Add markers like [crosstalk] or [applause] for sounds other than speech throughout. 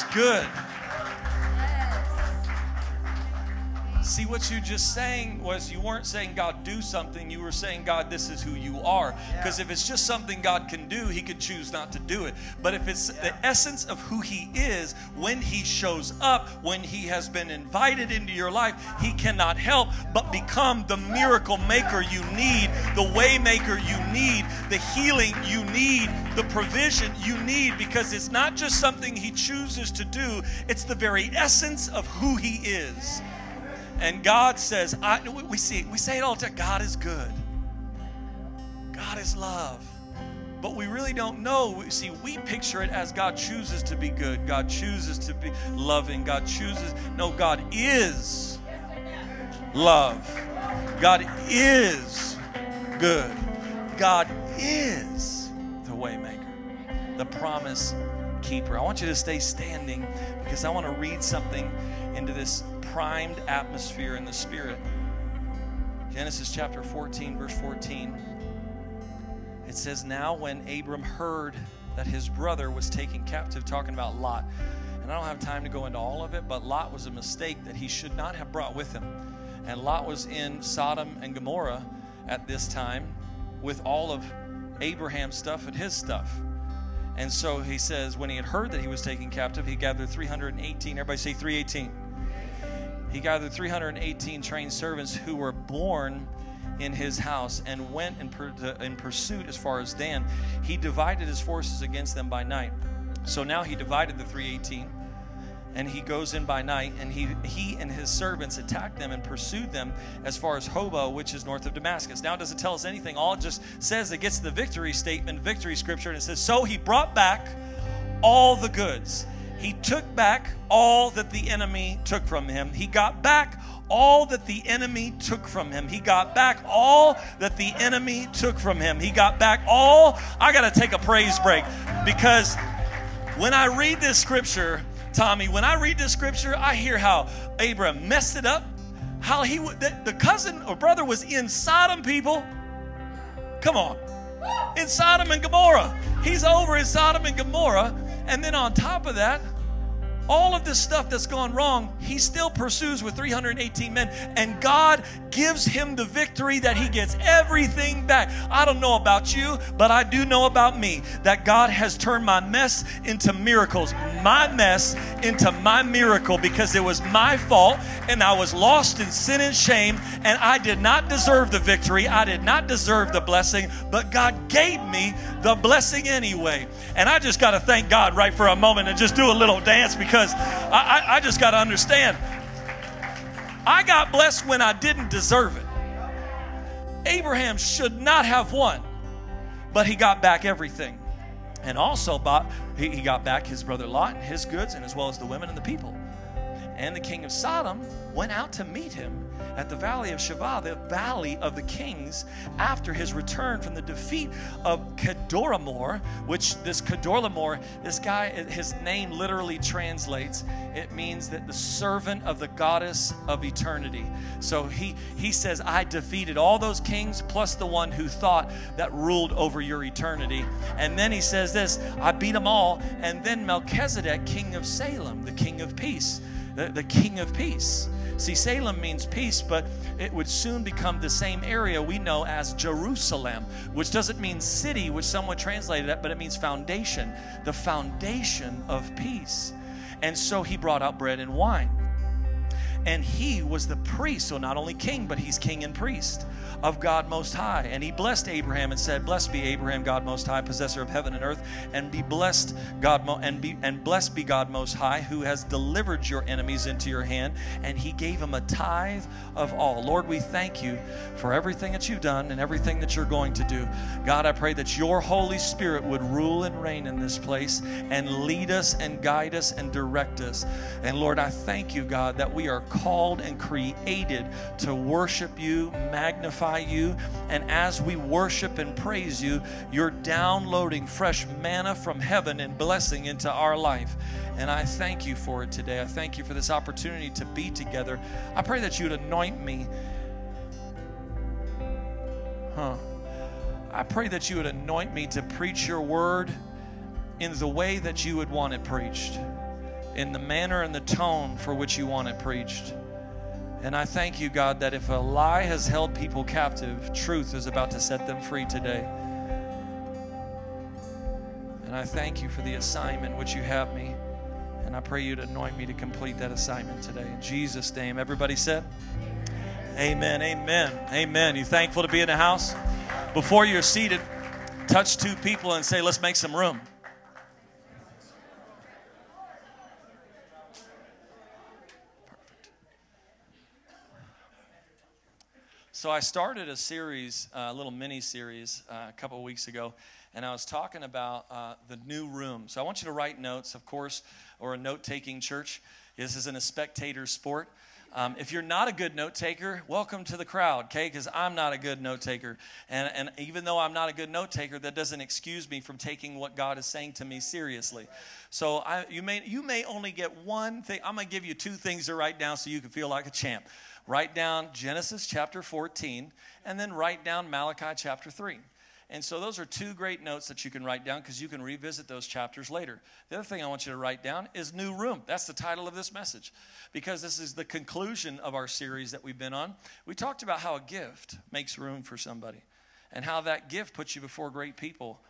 is good. See, what you just saying was you weren't saying, God, do something. You were saying, God, this is who you are. Because if it's just something God can do, He could choose not to do it. But if it's the essence of who He is, when He shows up, when He has been invited into your life, He cannot help but become the miracle maker you need, the way maker you need, the healing you need, the provision you need, because it's not just something He chooses to do, it's the very essence of who He is. And God says, I, we see we say it all the time. God is good. God is love. But we really don't know. See, we picture it as God chooses to be good. God chooses to be loving. God chooses. No, God is love. God is good. God is the waymaker, the promise keeper. I want you to stay standing because I want to read something into this primed atmosphere in the Spirit. Genesis chapter 14, verse 14. It says, Now when Abram heard that his brother was taken captive, talking about Lot. And I don't have time to go into all of it, but Lot was a mistake that he should not have brought with him. And Lot was in Sodom and Gomorrah at this time with all of Abraham's stuff and his stuff. And so he says, when he had heard that he was taken captive, he gathered 318. Everybody say 318 he gathered 318 trained servants who were born in his house and went in, per, in pursuit as far as Dan. He divided his forces against them by night. So now he divided the 318 and he goes in by night and he he and his servants attacked them and pursued them as far as Hobah which is north of Damascus. Now it doesn't tell us anything. All it just says it gets the victory statement, victory scripture and it says so he brought back all the goods he took back all that the enemy took from him. He got back all that the enemy took from him. He got back all that the enemy took from him. He got back all. I got to take a praise break because when I read this scripture, Tommy, when I read this scripture, I hear how Abraham messed it up, how he the, the cousin or brother was in Sodom, people. Come on. In Sodom and Gomorrah. He's over in Sodom and Gomorrah. And then on top of that, all of this stuff that's gone wrong, he still pursues with 318 men. And God gives him the victory that he gets everything back. I don't know about you, but I do know about me that God has turned my mess into miracles, my mess into my miracle because it was my fault and I was lost in sin and shame and I did not deserve the victory. I did not deserve the blessing, but God gave me the blessing anyway. And I just got to thank God right for a moment and just do a little dance because because I, I, I just got to understand. I got blessed when I didn't deserve it. Abraham should not have won, but he got back everything. And also, bought, he, he got back his brother Lot and his goods, and as well as the women and the people. And the king of Sodom went out to meet him at the valley of Shaveh, the valley of the kings, after his return from the defeat of Kedorlaomer, which this Kedorlaomer, this guy, his name literally translates, it means that the servant of the goddess of eternity. So he, he says, I defeated all those kings plus the one who thought that ruled over your eternity. And then he says this, I beat them all. And then Melchizedek, king of Salem, the king of peace, the, the king of peace See, Salem means peace, but it would soon become the same area we know as Jerusalem, which doesn't mean city, which some would translate it, but it means foundation, the foundation of peace. And so he brought out bread and wine. And he was the priest, so not only king, but he's king and priest of God Most High. And he blessed Abraham and said, Blessed be Abraham, God Most High, possessor of heaven and earth, and be blessed God Mo- and be and blessed be God Most High, who has delivered your enemies into your hand. And he gave him a tithe of all. Lord, we thank you for everything that you've done and everything that you're going to do. God, I pray that your Holy Spirit would rule and reign in this place and lead us and guide us and direct us. And Lord, I thank you, God, that we are called and created to worship you, magnify you. And as we worship and praise you, you're downloading fresh manna from heaven and blessing into our life. And I thank you for it today. I thank you for this opportunity to be together. I pray that you'd anoint me. Huh. I pray that you would anoint me to preach your word in the way that you would want it preached. In the manner and the tone for which you want it preached. And I thank you, God, that if a lie has held people captive, truth is about to set them free today. And I thank you for the assignment which you have me. And I pray you to anoint me to complete that assignment today. In Jesus' name, everybody said, Amen, amen, amen. You thankful to be in the house? Before you're seated, touch two people and say, Let's make some room. So I started a series, uh, a little mini series, uh, a couple of weeks ago, and I was talking about uh, the new room. So I want you to write notes, of course, or a note taking church. This isn't a spectator sport. Um, if you're not a good note taker, welcome to the crowd, okay? Because I'm not a good note taker. And, and even though I'm not a good note taker, that doesn't excuse me from taking what God is saying to me seriously. So I, you, may, you may only get one thing. I'm going to give you two things to write down so you can feel like a champ write down Genesis chapter 14, and then write down Malachi chapter 3. And so those are two great notes that you can write down because you can revisit those chapters later. The other thing I want you to write down is New Room. That's the title of this message because this is the conclusion of our series that we've been on. We talked about how a gift makes room for somebody and how that gift puts you before great people.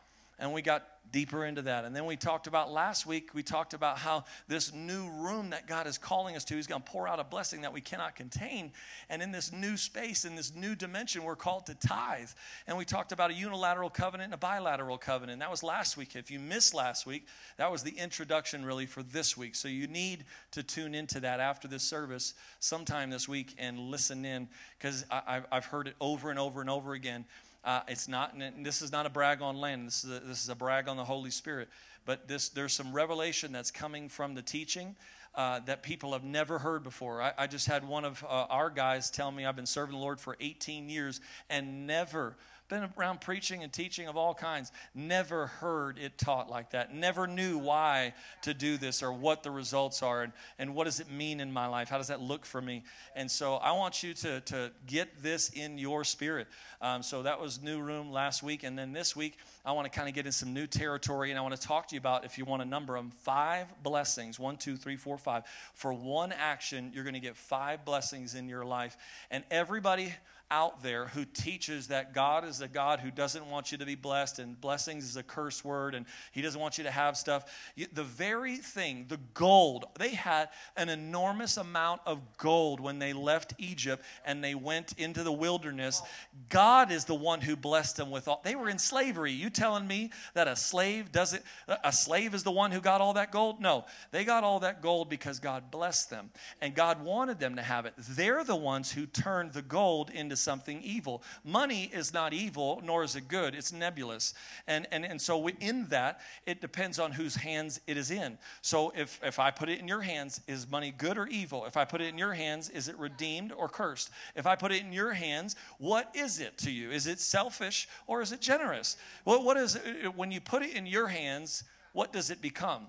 And we got deeper into that. And then we talked about last week, we talked about how this new room that God is calling us to, He's going to pour out a blessing that we cannot contain. And in this new space, in this new dimension, we're called to tithe. And we talked about a unilateral covenant and a bilateral covenant. That was last week. If you missed last week, that was the introduction really for this week. So you need to tune into that after this service sometime this week and listen in because I've heard it over and over and over again. Uh, it's not, this is not a brag on land. This is a, this is a brag on the Holy Spirit. But this, there's some revelation that's coming from the teaching uh, that people have never heard before. I, I just had one of uh, our guys tell me I've been serving the Lord for 18 years and never been around preaching and teaching of all kinds, never heard it taught like that, never knew why to do this or what the results are and, and what does it mean in my life? How does that look for me? And so I want you to, to get this in your spirit. Um, so that was New Room last week. And then this week, I want to kind of get in some new territory and I want to talk to you about, if you want to number them, five blessings one, two, three, four, five. For one action, you're going to get five blessings in your life. And everybody, out there who teaches that God is a God who doesn't want you to be blessed and blessings is a curse word and he doesn't want you to have stuff. The very thing, the gold, they had an enormous amount of gold when they left Egypt and they went into the wilderness. God is the one who blessed them with all. They were in slavery. You telling me that a slave doesn't, a slave is the one who got all that gold? No, they got all that gold because God blessed them and God wanted them to have it. They're the ones who turned the gold into something evil. Money is not evil, nor is it good. It's nebulous. And, and, and so in that, it depends on whose hands it is in. So if, if I put it in your hands, is money good or evil? If I put it in your hands, is it redeemed or cursed? If I put it in your hands, what is it to you? Is it selfish or is it generous? Well, what is it, when you put it in your hands, what does it become?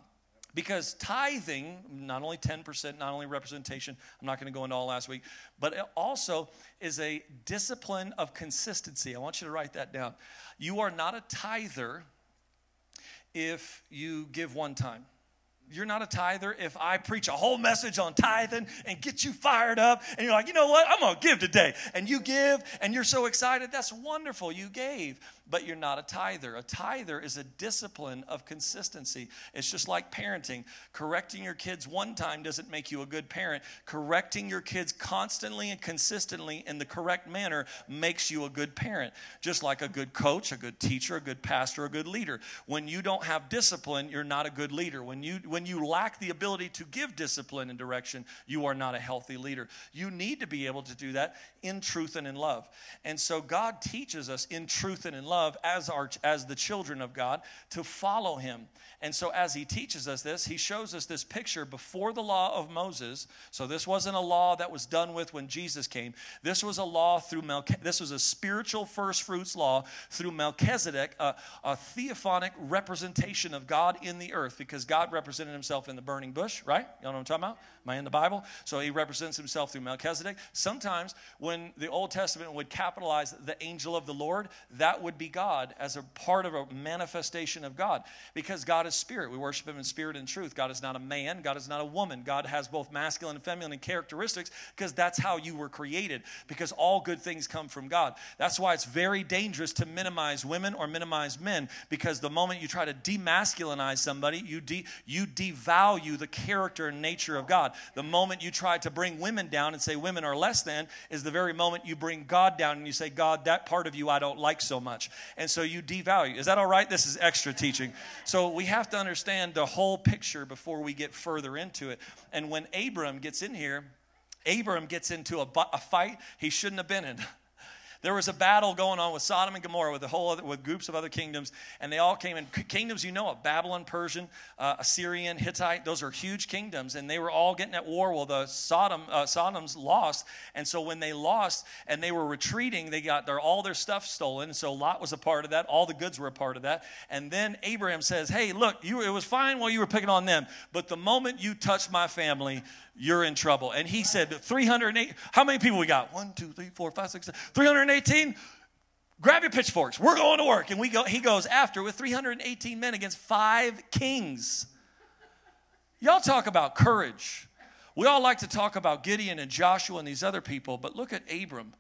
Because tithing, not only 10%, not only representation, I'm not going to go into all last week, but it also is a discipline of consistency. I want you to write that down. You are not a tither if you give one time you're not a tither if I preach a whole message on tithing and get you fired up and you're like, you know what? I'm to give today. And you give and you're so excited. That's wonderful. You gave but you're not a tither. A tither is a discipline of consistency. It's just like parenting. Correcting your kids one time doesn't make you a good parent. Correcting your kids constantly and consistently in the correct manner makes you a good parent. Just like a good coach, a good teacher, a good pastor, a good leader. When you don't have discipline, you're not a good leader. When you when you lack the ability to give discipline and direction, you are not a healthy leader. You need to be able to do that in truth and in love. And so God teaches us in truth and in love love as our as the children of God to follow him. And so as he teaches us this, he shows us this picture before the law of Moses. So this wasn't a law that was done with when Jesus came. This was a law through Melchizedek. This was a spiritual first fruits law through Melchizedek, a, a theophanic representation of God in the earth because God represented himself in the burning bush, right? You know what I'm talking about? Am I in the Bible? So he represents himself through Melchizedek. Sometimes when the Old Testament would capitalize the angel of the Lord, that would be God as a part of a manifestation of God. Because God is spirit. We worship him in spirit and truth. God is not a man, God is not a woman. God has both masculine and feminine characteristics because that's how you were created. Because all good things come from God. That's why it's very dangerous to minimize women or minimize men because the moment you try to demasculinize somebody, you, de- you devalue the character and nature of God. The moment you try to bring women down and say women are less than is the very moment you bring God down and you say, God, that part of you I don't like so much. And so you devalue. Is that all right? This is extra teaching. So we have to understand the whole picture before we get further into it. And when Abram gets in here, Abram gets into a, a fight he shouldn't have been in. [laughs] There was a battle going on with Sodom and Gomorrah with a whole other, with groups of other kingdoms, and they all came in. Kingdoms, you know, of Babylon, Persian, uh, Assyrian, Hittite. Those are huge kingdoms, and they were all getting at war. Well, the Sodom, uh, Sodom's lost, and so when they lost and they were retreating, they got their all their stuff stolen. So Lot was a part of that. All the goods were a part of that. And then Abraham says, "Hey, look, you, it was fine while you were picking on them, but the moment you touch my family, you're in trouble. And he said, 308, how many people we got? One, two, three, four, five, six, 318? Grab your pitchforks. We're going to work. And we go, he goes after with 318 men against five kings. Y'all talk about courage. We all like to talk about Gideon and Joshua and these other people, but look at Abram.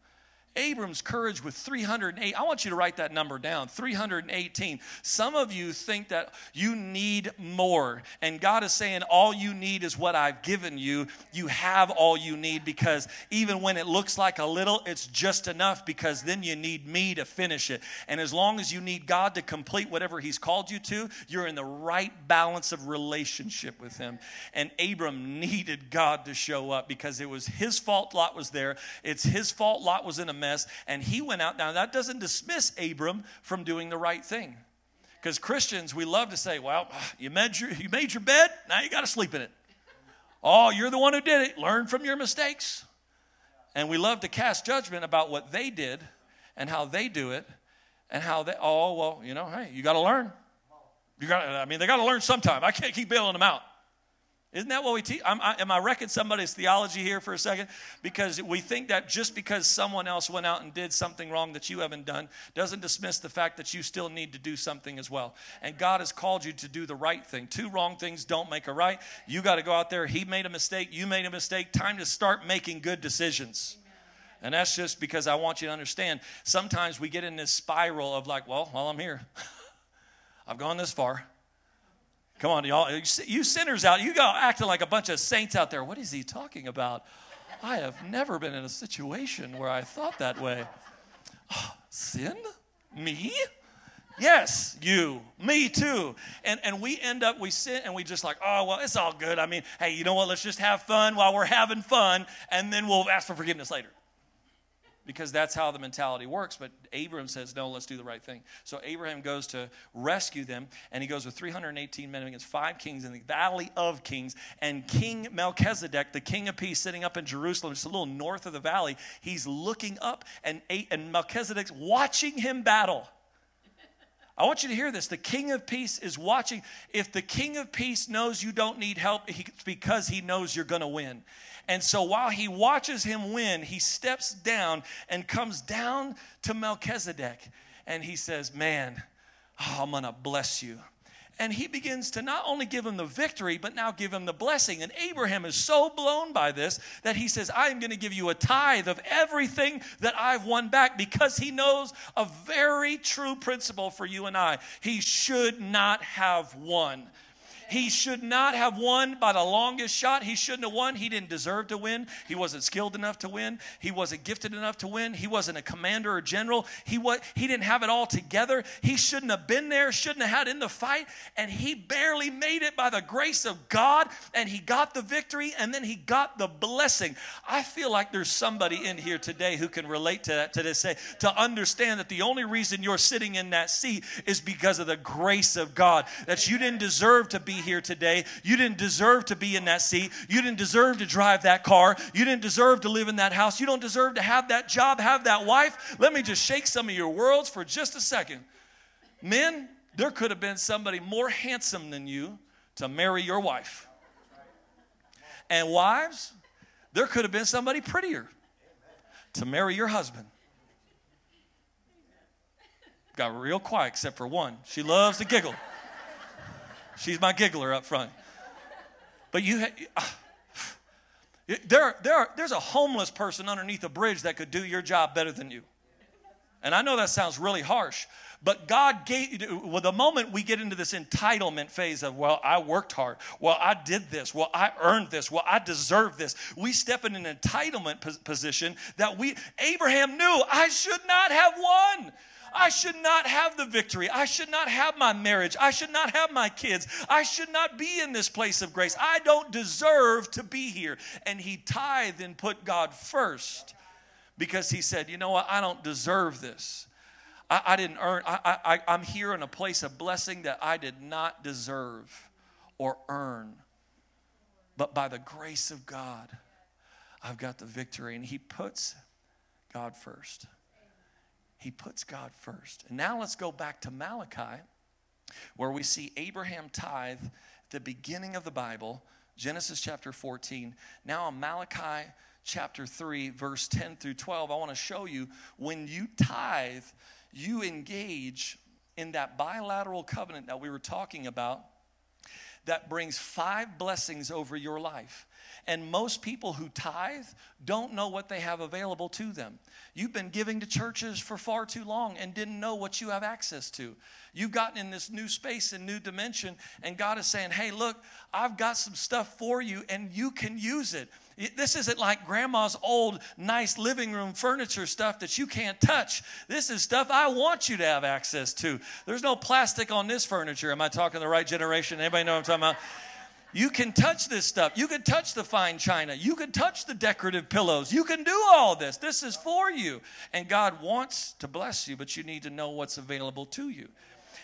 Abram's courage with 308. I want you to write that number down 318. Some of you think that you need more, and God is saying, All you need is what I've given you. You have all you need because even when it looks like a little, it's just enough because then you need me to finish it. And as long as you need God to complete whatever He's called you to, you're in the right balance of relationship with Him. And Abram needed God to show up because it was his fault Lot was there, it's his fault Lot was in a mess. And he went out. Now, that doesn't dismiss Abram from doing the right thing. Because Christians, we love to say, well, you made your, you made your bed, now you got to sleep in it. Oh, you're the one who did it. Learn from your mistakes. And we love to cast judgment about what they did and how they do it and how they, oh, well, you know, hey, you got to learn. You got I mean, they got to learn sometime. I can't keep bailing them out. Isn't that what we teach? I, am I wrecking somebody's theology here for a second? Because we think that just because someone else went out and did something wrong that you haven't done doesn't dismiss the fact that you still need to do something as well. And God has called you to do the right thing. Two wrong things don't make a right. You got to go out there. He made a mistake. You made a mistake. Time to start making good decisions. And that's just because I want you to understand. Sometimes we get in this spiral of like, well, while I'm here, [laughs] I've gone this far. Come on, y'all. You sinners out, you go acting like a bunch of saints out there. What is he talking about? I have never been in a situation where I thought that way. Oh, sin? Me? Yes, you, me too. And and we end up, we sit and we just like, oh well, it's all good. I mean, hey, you know what? Let's just have fun while we're having fun, and then we'll ask for forgiveness later because that's how the mentality works. But Abraham says, no, let's do the right thing. So Abraham goes to rescue them, and he goes with 318 men against five kings in the valley of kings. And King Melchizedek, the king of peace, sitting up in Jerusalem, just a little north of the valley, he's looking up, and, and Melchizedek's watching him battle. I want you to hear this. The King of Peace is watching. If the King of Peace knows you don't need help, it's because he knows you're going to win. And so while he watches him win, he steps down and comes down to Melchizedek and he says, Man, oh, I'm going to bless you. And he begins to not only give him the victory, but now give him the blessing. And Abraham is so blown by this that he says, I am going to give you a tithe of everything that I've won back because he knows a very true principle for you and I. He should not have won. He should not have won by the longest shot. He shouldn't have won. He didn't deserve to win. He wasn't skilled enough to win. He wasn't gifted enough to win. He wasn't a commander or general. He, was, he didn't have it all together. He shouldn't have been there, shouldn't have had in the fight. And he barely made it by the grace of God. And he got the victory and then he got the blessing. I feel like there's somebody in here today who can relate to that, to this, say, to understand that the only reason you're sitting in that seat is because of the grace of God, that you didn't deserve to be here today. You didn't deserve to be in that seat. You didn't deserve to drive that car. You didn't deserve to live in that house. You don't deserve to have that job, have that wife. Let me just shake some of your worlds for just a second. Men, there could have been somebody more handsome than you to marry your wife. And wives, there could have been somebody prettier to marry your husband. Got real quiet except for one. She loves to giggle. She's my giggler up front. But you, uh, there, there, there's a homeless person underneath a bridge that could do your job better than you. And I know that sounds really harsh, but God gave, well, the moment we get into this entitlement phase of, well, I worked hard, well, I did this, well, I earned this, well, I deserve this, we step in an entitlement position that we, Abraham knew I should not have won. I should not have the victory. I should not have my marriage. I should not have my kids. I should not be in this place of grace. I don't deserve to be here. And he tithed and put God first because he said, You know what? I don't deserve this. I, I didn't earn, I, I, I'm here in a place of blessing that I did not deserve or earn. But by the grace of God, I've got the victory. And he puts God first. He puts God first. And now let's go back to Malachi, where we see Abraham tithe at the beginning of the Bible, Genesis chapter 14. Now in Malachi chapter 3, verse 10 through 12, I want to show you when you tithe, you engage in that bilateral covenant that we were talking about that brings five blessings over your life. And most people who tithe don't know what they have available to them. You've been giving to churches for far too long and didn't know what you have access to. You've gotten in this new space and new dimension, and God is saying, Hey, look, I've got some stuff for you, and you can use it. This isn't like grandma's old, nice living room furniture stuff that you can't touch. This is stuff I want you to have access to. There's no plastic on this furniture. Am I talking the right generation? Anybody know what I'm talking about? You can touch this stuff. You can touch the fine china. You can touch the decorative pillows. You can do all this. This is for you. And God wants to bless you, but you need to know what's available to you.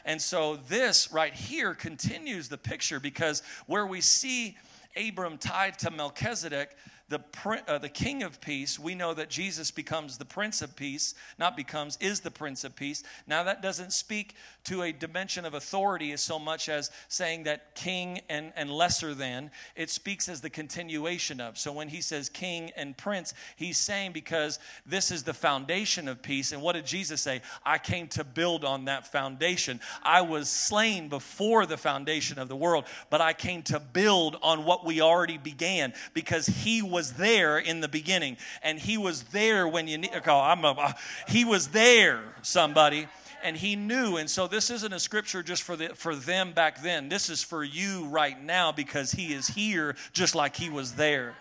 And so this right here continues the picture because where we see Abram tied to Melchizedek, the, uh, the King of Peace, we know that Jesus becomes the Prince of Peace, not becomes, is the Prince of Peace. Now, that doesn't speak to a dimension of authority as so much as saying that king and, and lesser than. It speaks as the continuation of. So, when he says king and prince, he's saying because this is the foundation of peace. And what did Jesus say? I came to build on that foundation. I was slain before the foundation of the world, but I came to build on what we already began because he was was there in the beginning, and He was there when you need. Oh, I'm a, uh, he was there, somebody and he knew and so this isn't a scripture just for the for them back then this is for you right now because he is here just like he was there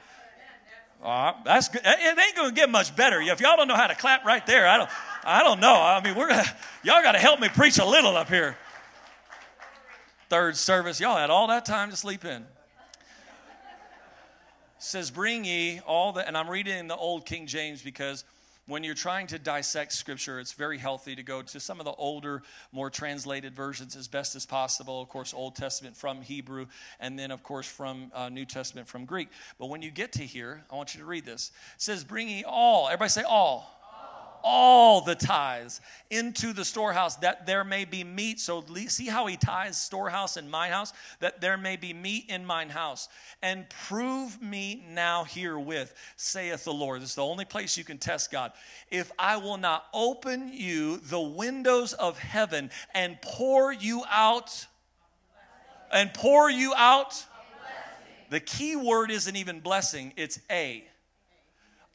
uh, that's good. It ain't to get much better. If y'all don't know how to clap right there, I don't, I don't know. I mean, we're gonna, y'all got to help me preach a little up here. Third service, y'all had all that time to sleep in says, Bring ye all the, and I'm reading in the old King James because when you're trying to dissect scripture, it's very healthy to go to some of the older, more translated versions as best as possible. Of course, Old Testament from Hebrew, and then, of course, from uh, New Testament from Greek. But when you get to here, I want you to read this. It says, Bring ye all, everybody say all all the tithes into the storehouse that there may be meat. So see how he ties storehouse and mine house? That there may be meat in mine house. And prove me now herewith, saith the Lord. This is the only place you can test God. If I will not open you the windows of heaven and pour you out, and pour you out, the key word isn't even blessing, it's a.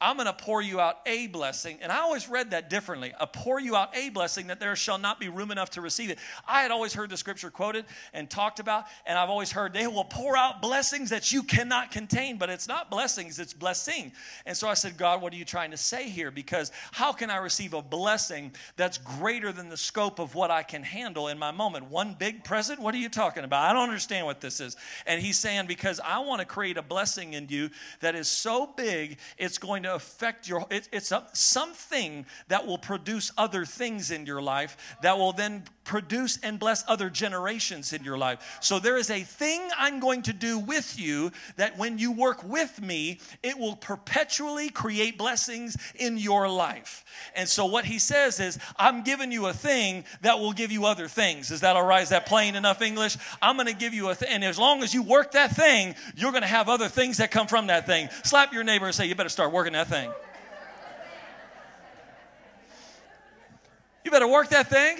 I'm going to pour you out a blessing. And I always read that differently. A pour you out a blessing that there shall not be room enough to receive it. I had always heard the scripture quoted and talked about, and I've always heard they will pour out blessings that you cannot contain, but it's not blessings, it's blessing. And so I said, God, what are you trying to say here? Because how can I receive a blessing that's greater than the scope of what I can handle in my moment? One big present? What are you talking about? I don't understand what this is. And he's saying, because I want to create a blessing in you that is so big, it's going to affect your it, it's something that will produce other things in your life that will then produce and bless other generations in your life. So there is a thing I'm going to do with you that when you work with me, it will perpetually create blessings in your life. And so what he says is, I'm giving you a thing that will give you other things. Is that all right? Is that plain enough English? I'm going to give you a thing. And as long as you work that thing, you're going to have other things that come from that thing. Slap your neighbor and say, You better start working that thing. You better work that thing.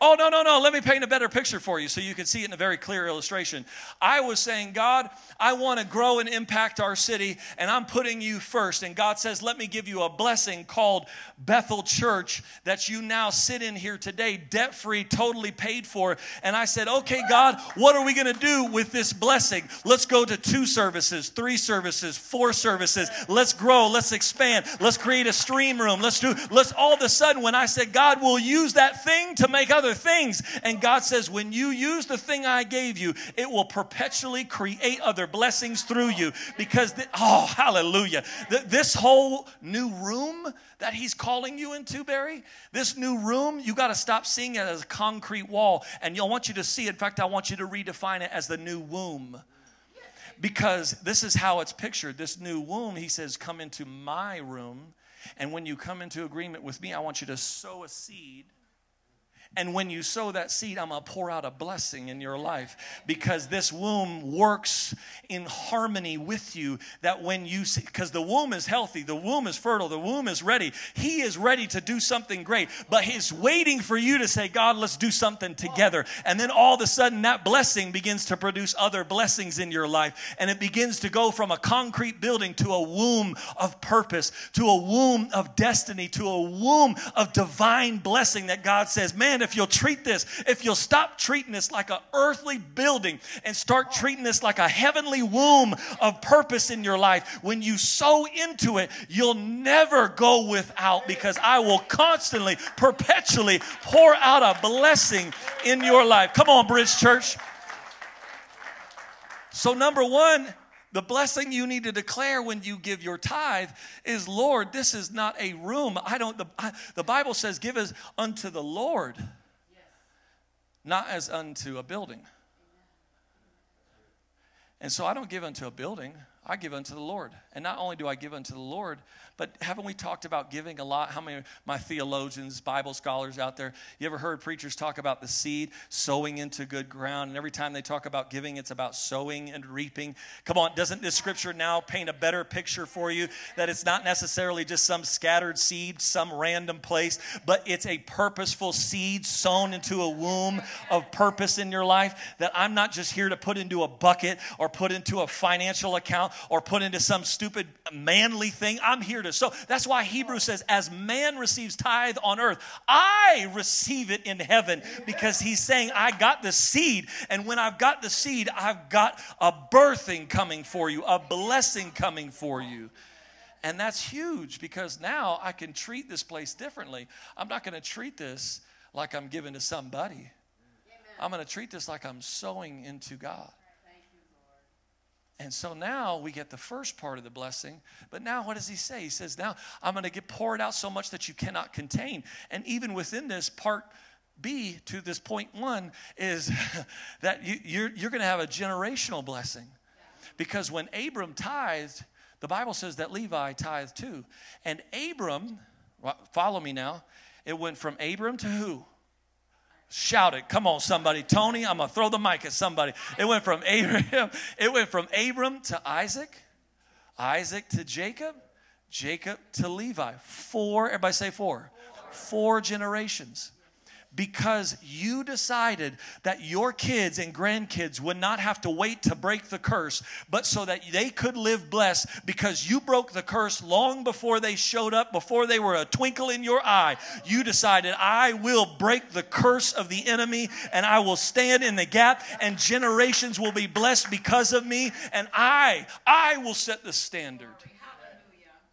Oh, no, no, no. Let me paint a better picture for you so you can see it in a very clear illustration. I was saying, God, I want to grow and impact our city, and I'm putting you first. And God says, Let me give you a blessing called Bethel Church that you now sit in here today, debt free, totally paid for. And I said, Okay, God, what are we going to do with this blessing? Let's go to two services, three services, four services. Let's grow, let's expand, let's create a stream room. Let's do, let's all of a sudden, when I said, God will use that thing to make other other things. And God says, when you use the thing I gave you, it will perpetually create other blessings through you. Because, th- oh, hallelujah. Th- this whole new room that He's calling you into, Barry, this new room, you got to stop seeing it as a concrete wall. And I want you to see, in fact, I want you to redefine it as the new womb because this is how it's pictured. This new womb, he says, come into my room. And when you come into agreement with me, I want you to sow a seed and when you sow that seed, I'm going to pour out a blessing in your life because this womb works in harmony with you. That when you see, because the womb is healthy, the womb is fertile, the womb is ready. He is ready to do something great, but He's waiting for you to say, God, let's do something together. And then all of a sudden, that blessing begins to produce other blessings in your life. And it begins to go from a concrete building to a womb of purpose, to a womb of destiny, to a womb of divine blessing that God says, man, if you'll treat this, if you'll stop treating this like an earthly building and start treating this like a heavenly womb of purpose in your life, when you sow into it, you'll never go without because I will constantly, perpetually pour out a blessing in your life. Come on, Bridge Church. So, number one, the blessing you need to declare when you give your tithe is, Lord, this is not a room. I don't, the, I, the Bible says, give us unto the Lord, yes. not as unto a building. And so I don't give unto a building, I give unto the Lord. And not only do I give unto the Lord, but haven't we talked about giving a lot? How many my theologians, Bible scholars out there, you ever heard preachers talk about the seed sowing into good ground? And every time they talk about giving, it's about sowing and reaping. Come on, doesn't this scripture now paint a better picture for you that it's not necessarily just some scattered seed, some random place, but it's a purposeful seed sown into a womb of purpose in your life? That I'm not just here to put into a bucket or put into a financial account or put into some stupid manly thing. I'm here to so that's why Hebrews says, as man receives tithe on earth, I receive it in heaven because he's saying, I got the seed. And when I've got the seed, I've got a birthing coming for you, a blessing coming for you. And that's huge because now I can treat this place differently. I'm not going to treat this like I'm giving to somebody. I'm going to treat this like I'm sowing into God. And so now we get the first part of the blessing. But now what does he say? He says, Now I'm going to get poured out so much that you cannot contain. And even within this, part B to this point one is [laughs] that you, you're, you're going to have a generational blessing. Because when Abram tithed, the Bible says that Levi tithed too. And Abram, follow me now, it went from Abram to who? Shout it. Come on, somebody. Tony, I'm gonna throw the mic at somebody. It went from Abraham, [laughs] it went from Abram to Isaac, Isaac to Jacob, Jacob to Levi. Four, everybody say four. Four generations because you decided that your kids and grandkids would not have to wait to break the curse, but so that they could live blessed because you broke the curse long before they showed up, before they were a twinkle in your eye. You decided, I will break the curse of the enemy and I will stand in the gap, and generations will be blessed because of me, and I, I will set the standard.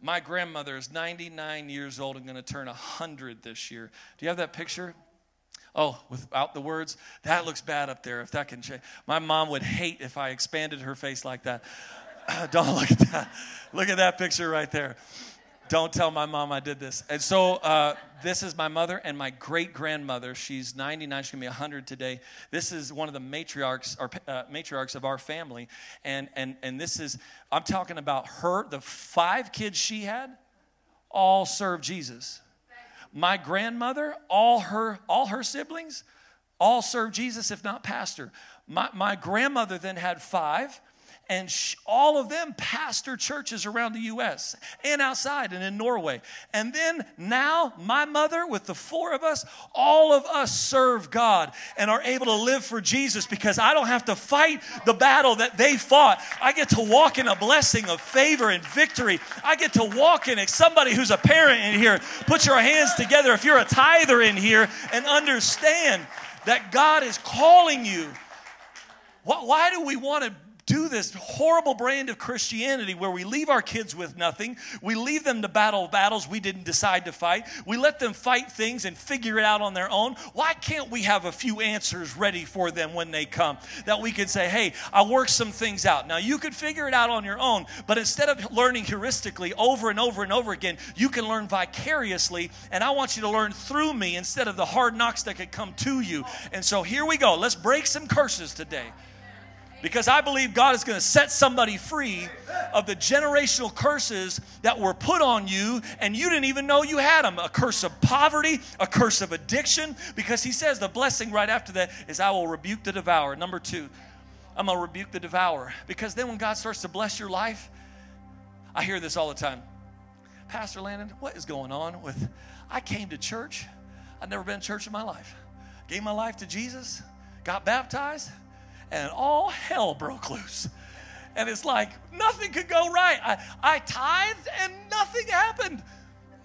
My grandmother is 99 years old and going to turn 100 this year. Do you have that picture? Oh, without the words, that looks bad up there. If that can change. My mom would hate if I expanded her face like that. [laughs] Don't look at that. Look at that picture right there. Don't tell my mom I did this. And so uh, this is my mother and my great grandmother. She's 99. She's gonna be 100 today. This is one of the matriarchs or uh, matriarchs of our family, and and and this is I'm talking about her. The five kids she had, all served Jesus. My grandmother, all her all her siblings, all served Jesus, if not pastor. My my grandmother then had five and sh- all of them pastor churches around the US and outside and in Norway. And then now, my mother, with the four of us, all of us serve God and are able to live for Jesus because I don't have to fight the battle that they fought. I get to walk in a blessing of favor and victory. I get to walk in it. Somebody who's a parent in here, put your hands together if you're a tither in here and understand that God is calling you. Why do we want to do this horrible brand of Christianity where we leave our kids with nothing. We leave them to battle battles we didn't decide to fight. We let them fight things and figure it out on their own. Why can't we have a few answers ready for them when they come? That we could say, hey, I worked some things out. Now, you could figure it out on your own, but instead of learning heuristically over and over and over again, you can learn vicariously. And I want you to learn through me instead of the hard knocks that could come to you. And so here we go. Let's break some curses today because I believe God is going to set somebody free of the generational curses that were put on you and you didn't even know you had them. A curse of poverty, a curse of addiction, because He says the blessing right after that is, I will rebuke the devourer. Number two, I'm going to rebuke the devourer. Because then when God starts to bless your life, I hear this all the time. Pastor Landon, what is going on with, I came to church. I've never been to church in my life. Gave my life to Jesus, got baptized, and all hell broke loose. And it's like nothing could go right. I, I tithed and nothing happened.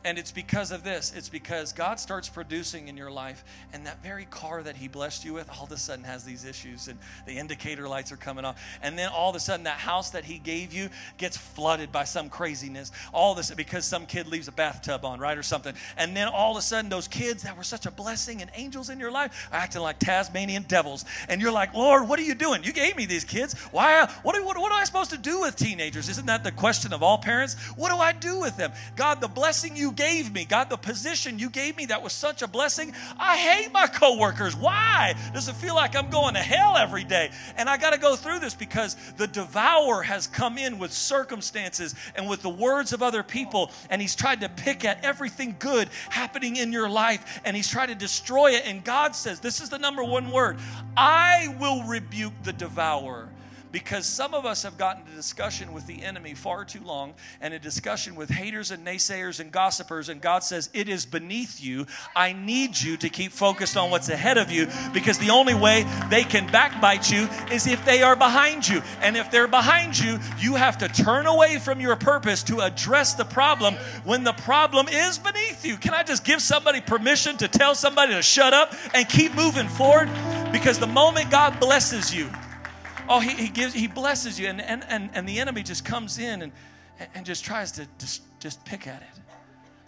And it's because of this. It's because God starts producing in your life, and that very car that He blessed you with all of a sudden has these issues, and the indicator lights are coming off. And then all of a sudden, that house that He gave you gets flooded by some craziness. All this because some kid leaves a bathtub on, right, or something. And then all of a sudden, those kids that were such a blessing and angels in your life are acting like Tasmanian devils. And you're like, Lord, what are you doing? You gave me these kids. Why? What, what, what am I supposed to do with teenagers? Isn't that the question of all parents? What do I do with them? God, the blessing you gave me, God, the position you gave me that was such a blessing. I hate my coworkers. Why? Does it feel like I'm going to hell every day? And I got to go through this because the devourer has come in with circumstances and with the words of other people, and he's tried to pick at everything good happening in your life, and he's tried to destroy it. And God says, This is the number one word I will rebuke the devourer because some of us have gotten into discussion with the enemy far too long and a discussion with haters and naysayers and gossipers and God says it is beneath you. I need you to keep focused on what's ahead of you because the only way they can backbite you is if they are behind you. And if they're behind you you have to turn away from your purpose to address the problem when the problem is beneath you. Can I just give somebody permission to tell somebody to shut up and keep moving forward? Because the moment God blesses you Oh, he, he gives, he blesses you, and, and, and, and the enemy just comes in and, and just tries to just, just pick at it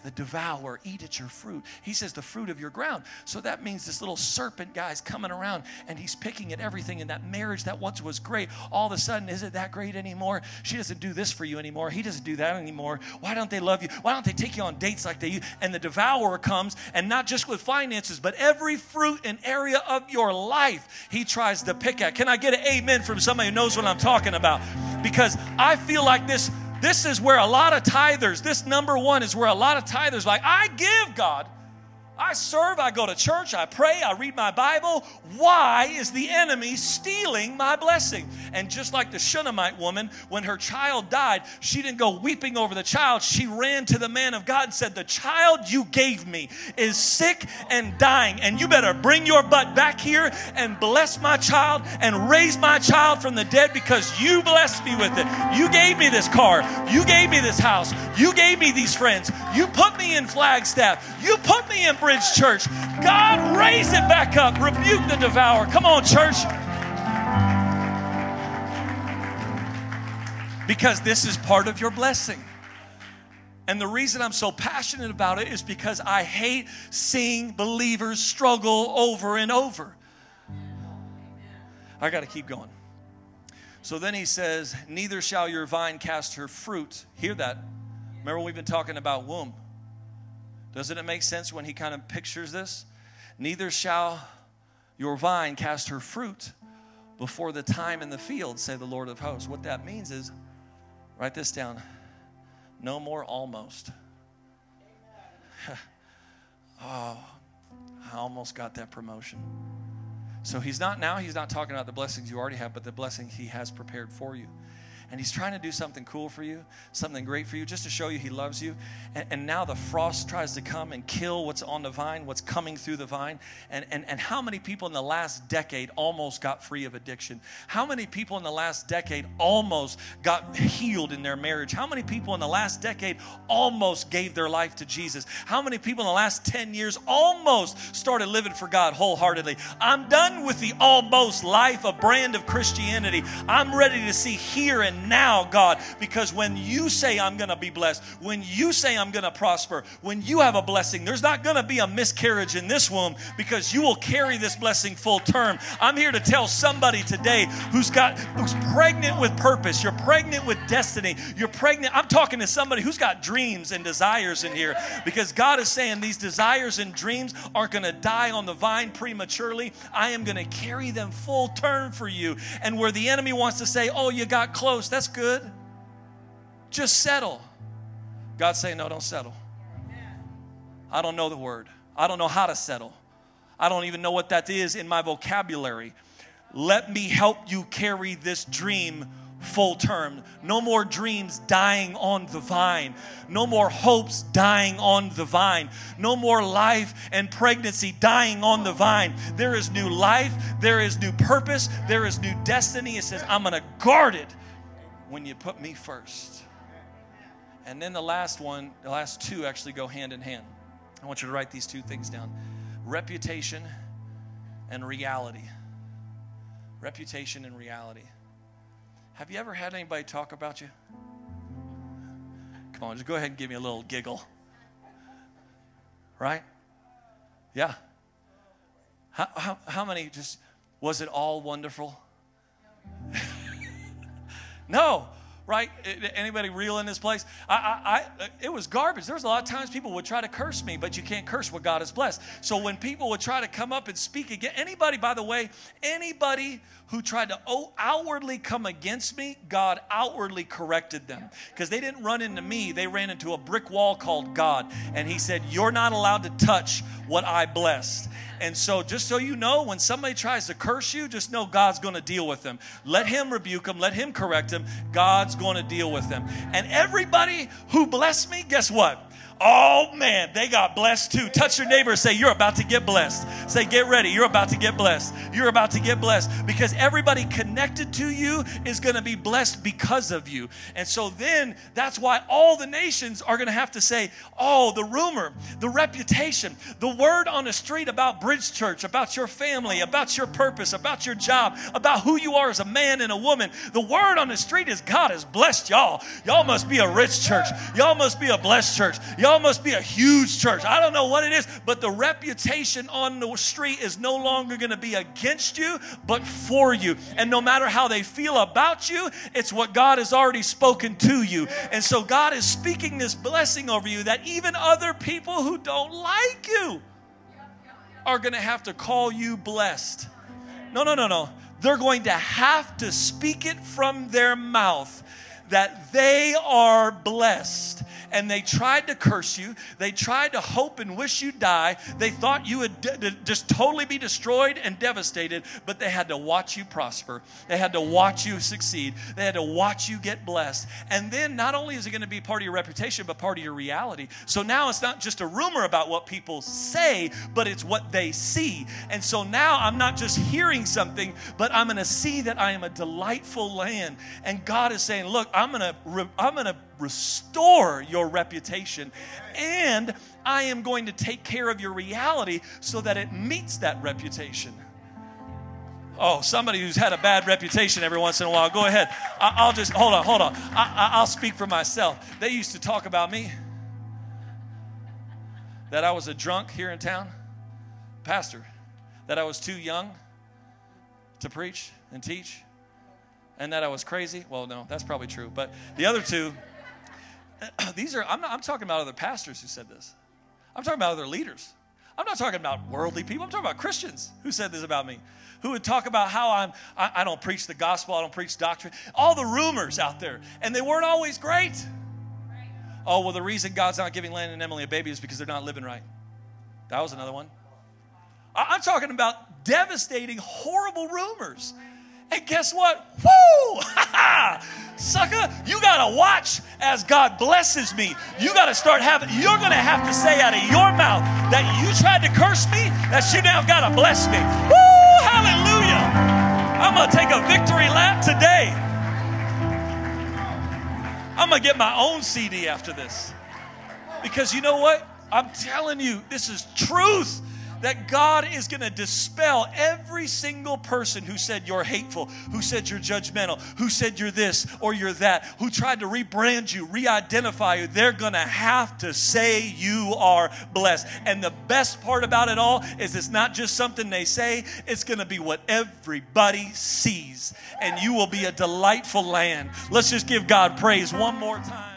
the devourer, eat at your fruit. He says the fruit of your ground. So that means this little serpent guy's coming around and he's picking at everything in that marriage that once was great. All of a sudden, is it that great anymore? She doesn't do this for you anymore. He doesn't do that anymore. Why don't they love you? Why don't they take you on dates like they used? And the devourer comes, and not just with finances, but every fruit and area of your life he tries to pick at. Can I get an amen from somebody who knows what I'm talking about? Because I feel like this this is where a lot of tithers, this number one is where a lot of tithers like, I give God. I serve, I go to church, I pray, I read my Bible. Why is the enemy stealing my blessing? And just like the Shunammite woman, when her child died, she didn't go weeping over the child. She ran to the man of God and said, The child you gave me is sick and dying, and you better bring your butt back here and bless my child and raise my child from the dead because you blessed me with it. You gave me this car, you gave me this house, you gave me these friends, you put me in Flagstaff, you put me in Bridge Church. God, raise it back up. Rebuke the devourer. Come on, church. Because this is part of your blessing. And the reason I'm so passionate about it is because I hate seeing believers struggle over and over. I got to keep going. So then he says, Neither shall your vine cast her fruit. Hear that. Remember, we've been talking about womb. Doesn't it make sense when he kind of pictures this? Neither shall your vine cast her fruit before the time in the field, say the Lord of hosts. What that means is, write this down no more almost. [laughs] oh, I almost got that promotion. So he's not now, he's not talking about the blessings you already have, but the blessing he has prepared for you and he's trying to do something cool for you, something great for you, just to show you he loves you. And, and, now the frost tries to come and kill what's on the vine, what's coming through the vine. And, and, and how many people in the last decade almost got free of addiction? How many people in the last decade almost got healed in their marriage? How many people in the last decade almost gave their life to Jesus? How many people in the last 10 years almost started living for God wholeheartedly? I'm done with the almost life, a brand of Christianity. I'm ready to see here and now, God, because when you say I'm going to be blessed, when you say I'm going to prosper, when you have a blessing, there's not going to be a miscarriage in this womb because you will carry this blessing full term. I'm here to tell somebody today who's got who's pregnant with purpose, you're pregnant with destiny, you're pregnant. I'm talking to somebody who's got dreams and desires in here because God is saying these desires and dreams aren't going to die on the vine prematurely. I am going to carry them full term for you. And where the enemy wants to say, "Oh, you got close." That's good. Just settle. God's saying, No, don't settle. I don't know the word. I don't know how to settle. I don't even know what that is in my vocabulary. Let me help you carry this dream full term. No more dreams dying on the vine. No more hopes dying on the vine. No more life and pregnancy dying on the vine. There is new life. There is new purpose. There is new destiny. It says, I'm going to guard it when you put me first. And then the last one, the last two actually go hand in hand. I want you to write these two things down reputation and reality. Reputation and reality. Have you ever had anybody talk about you? Come on, just go ahead and give me a little giggle. Right? Yeah. How, how, how many just, was it all wonderful? No, right? Anybody real in this place? I, I, I, it was garbage. There was a lot of times people would try to curse me, but you can't curse what God has blessed. So when people would try to come up and speak again, anybody, by the way, anybody who tried to outwardly come against me, God outwardly corrected them because they didn't run into me. They ran into a brick wall called God. And He said, You're not allowed to touch what I blessed. And so, just so you know, when somebody tries to curse you, just know God's going to deal with them. Let Him rebuke them, let Him correct them. God's going to deal with them. And everybody who blessed me, guess what? Oh man, they got blessed too. Touch your neighbor say, You're about to get blessed. Say, Get ready. You're about to get blessed. You're about to get blessed because everybody connected to you is going to be blessed because of you. And so then that's why all the nations are going to have to say, Oh, the rumor, the reputation, the word on the street about Bridge Church, about your family, about your purpose, about your job, about who you are as a man and a woman. The word on the street is God has blessed y'all. Y'all must be a rich church. Y'all must be a blessed church. Y'all y'all must be a huge church. I don't know what it is, but the reputation on the street is no longer going to be against you, but for you. And no matter how they feel about you, it's what God has already spoken to you. And so God is speaking this blessing over you that even other people who don't like you are going to have to call you blessed. No, no, no, no. They're going to have to speak it from their mouth that they are blessed and they tried to curse you. They tried to hope and wish you die. They thought you would just totally be destroyed and devastated, but they had to watch you prosper. They had to watch you succeed. They had to watch you get blessed. And then not only is it going to be part of your reputation, but part of your reality. So now it's not just a rumor about what people say, but it's what they see. And so now I'm not just hearing something, but I'm going to see that I am a delightful land. And God is saying, look, I'm going to I'm going to restore your reputation. And I am going to take care of your reality so that it meets that reputation. Oh, somebody who's had a bad reputation every once in a while, go ahead. I, will just, hold on, hold on. I, I'll speak for myself. They used to talk about me that I was a drunk here in town, pastor, that I was too young to preach and teach. and that I was crazy. Well, no, that's probably true. But the other two, [clears throat] these are, I'm, not, I'm talking about other pastors who said this. I'm talking about other leaders. I'm not talking about worldly people. I'm talking about Christians who said this about me, who would talk about how I'm, I, I don't preach the gospel, I don't preach doctrine, all the rumors out there, and they weren't always great. Oh, well, the reason God's not giving Landon and Emily a baby is because they're not living right. That was another one. I'm talking about devastating, horrible rumors. And guess what? Woo! [laughs] Sucker, you gotta watch as God blesses me. You gotta start having, you're gonna have to say out of your mouth that you tried to curse me, that you now gotta bless me. Woo! Hallelujah! I'm gonna take a victory lap today. I'm gonna get my own CD after this. Because you know what? I'm telling you, this is truth that God is going to dispel every single person who said you're hateful, who said you're judgmental, who said you're this or you're that, who tried to rebrand you, re identify you. They're going to have to say you are blessed. And the best part about it all is it's not just something they say, it's going to be what everybody sees. And you will be a delightful land. Let's just give God praise one more time.